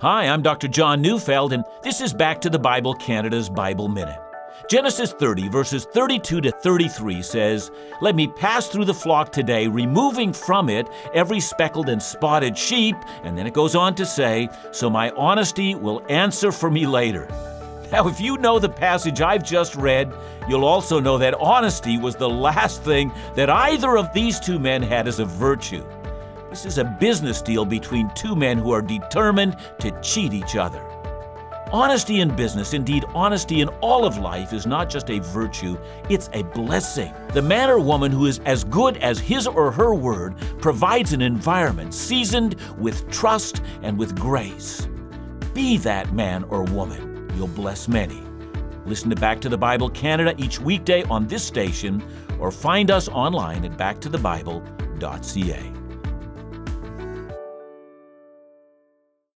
Hi, I'm Dr. John Neufeld, and this is Back to the Bible Canada's Bible Minute. Genesis 30, verses 32 to 33 says, Let me pass through the flock today, removing from it every speckled and spotted sheep. And then it goes on to say, So my honesty will answer for me later. Now, if you know the passage I've just read, you'll also know that honesty was the last thing that either of these two men had as a virtue. This is a business deal between two men who are determined to cheat each other. Honesty in business, indeed honesty in all of life, is not just a virtue, it's a blessing. The man or woman who is as good as his or her word provides an environment seasoned with trust and with grace. Be that man or woman. You'll bless many. Listen to Back to the Bible Canada each weekday on this station or find us online at backtothebible.ca.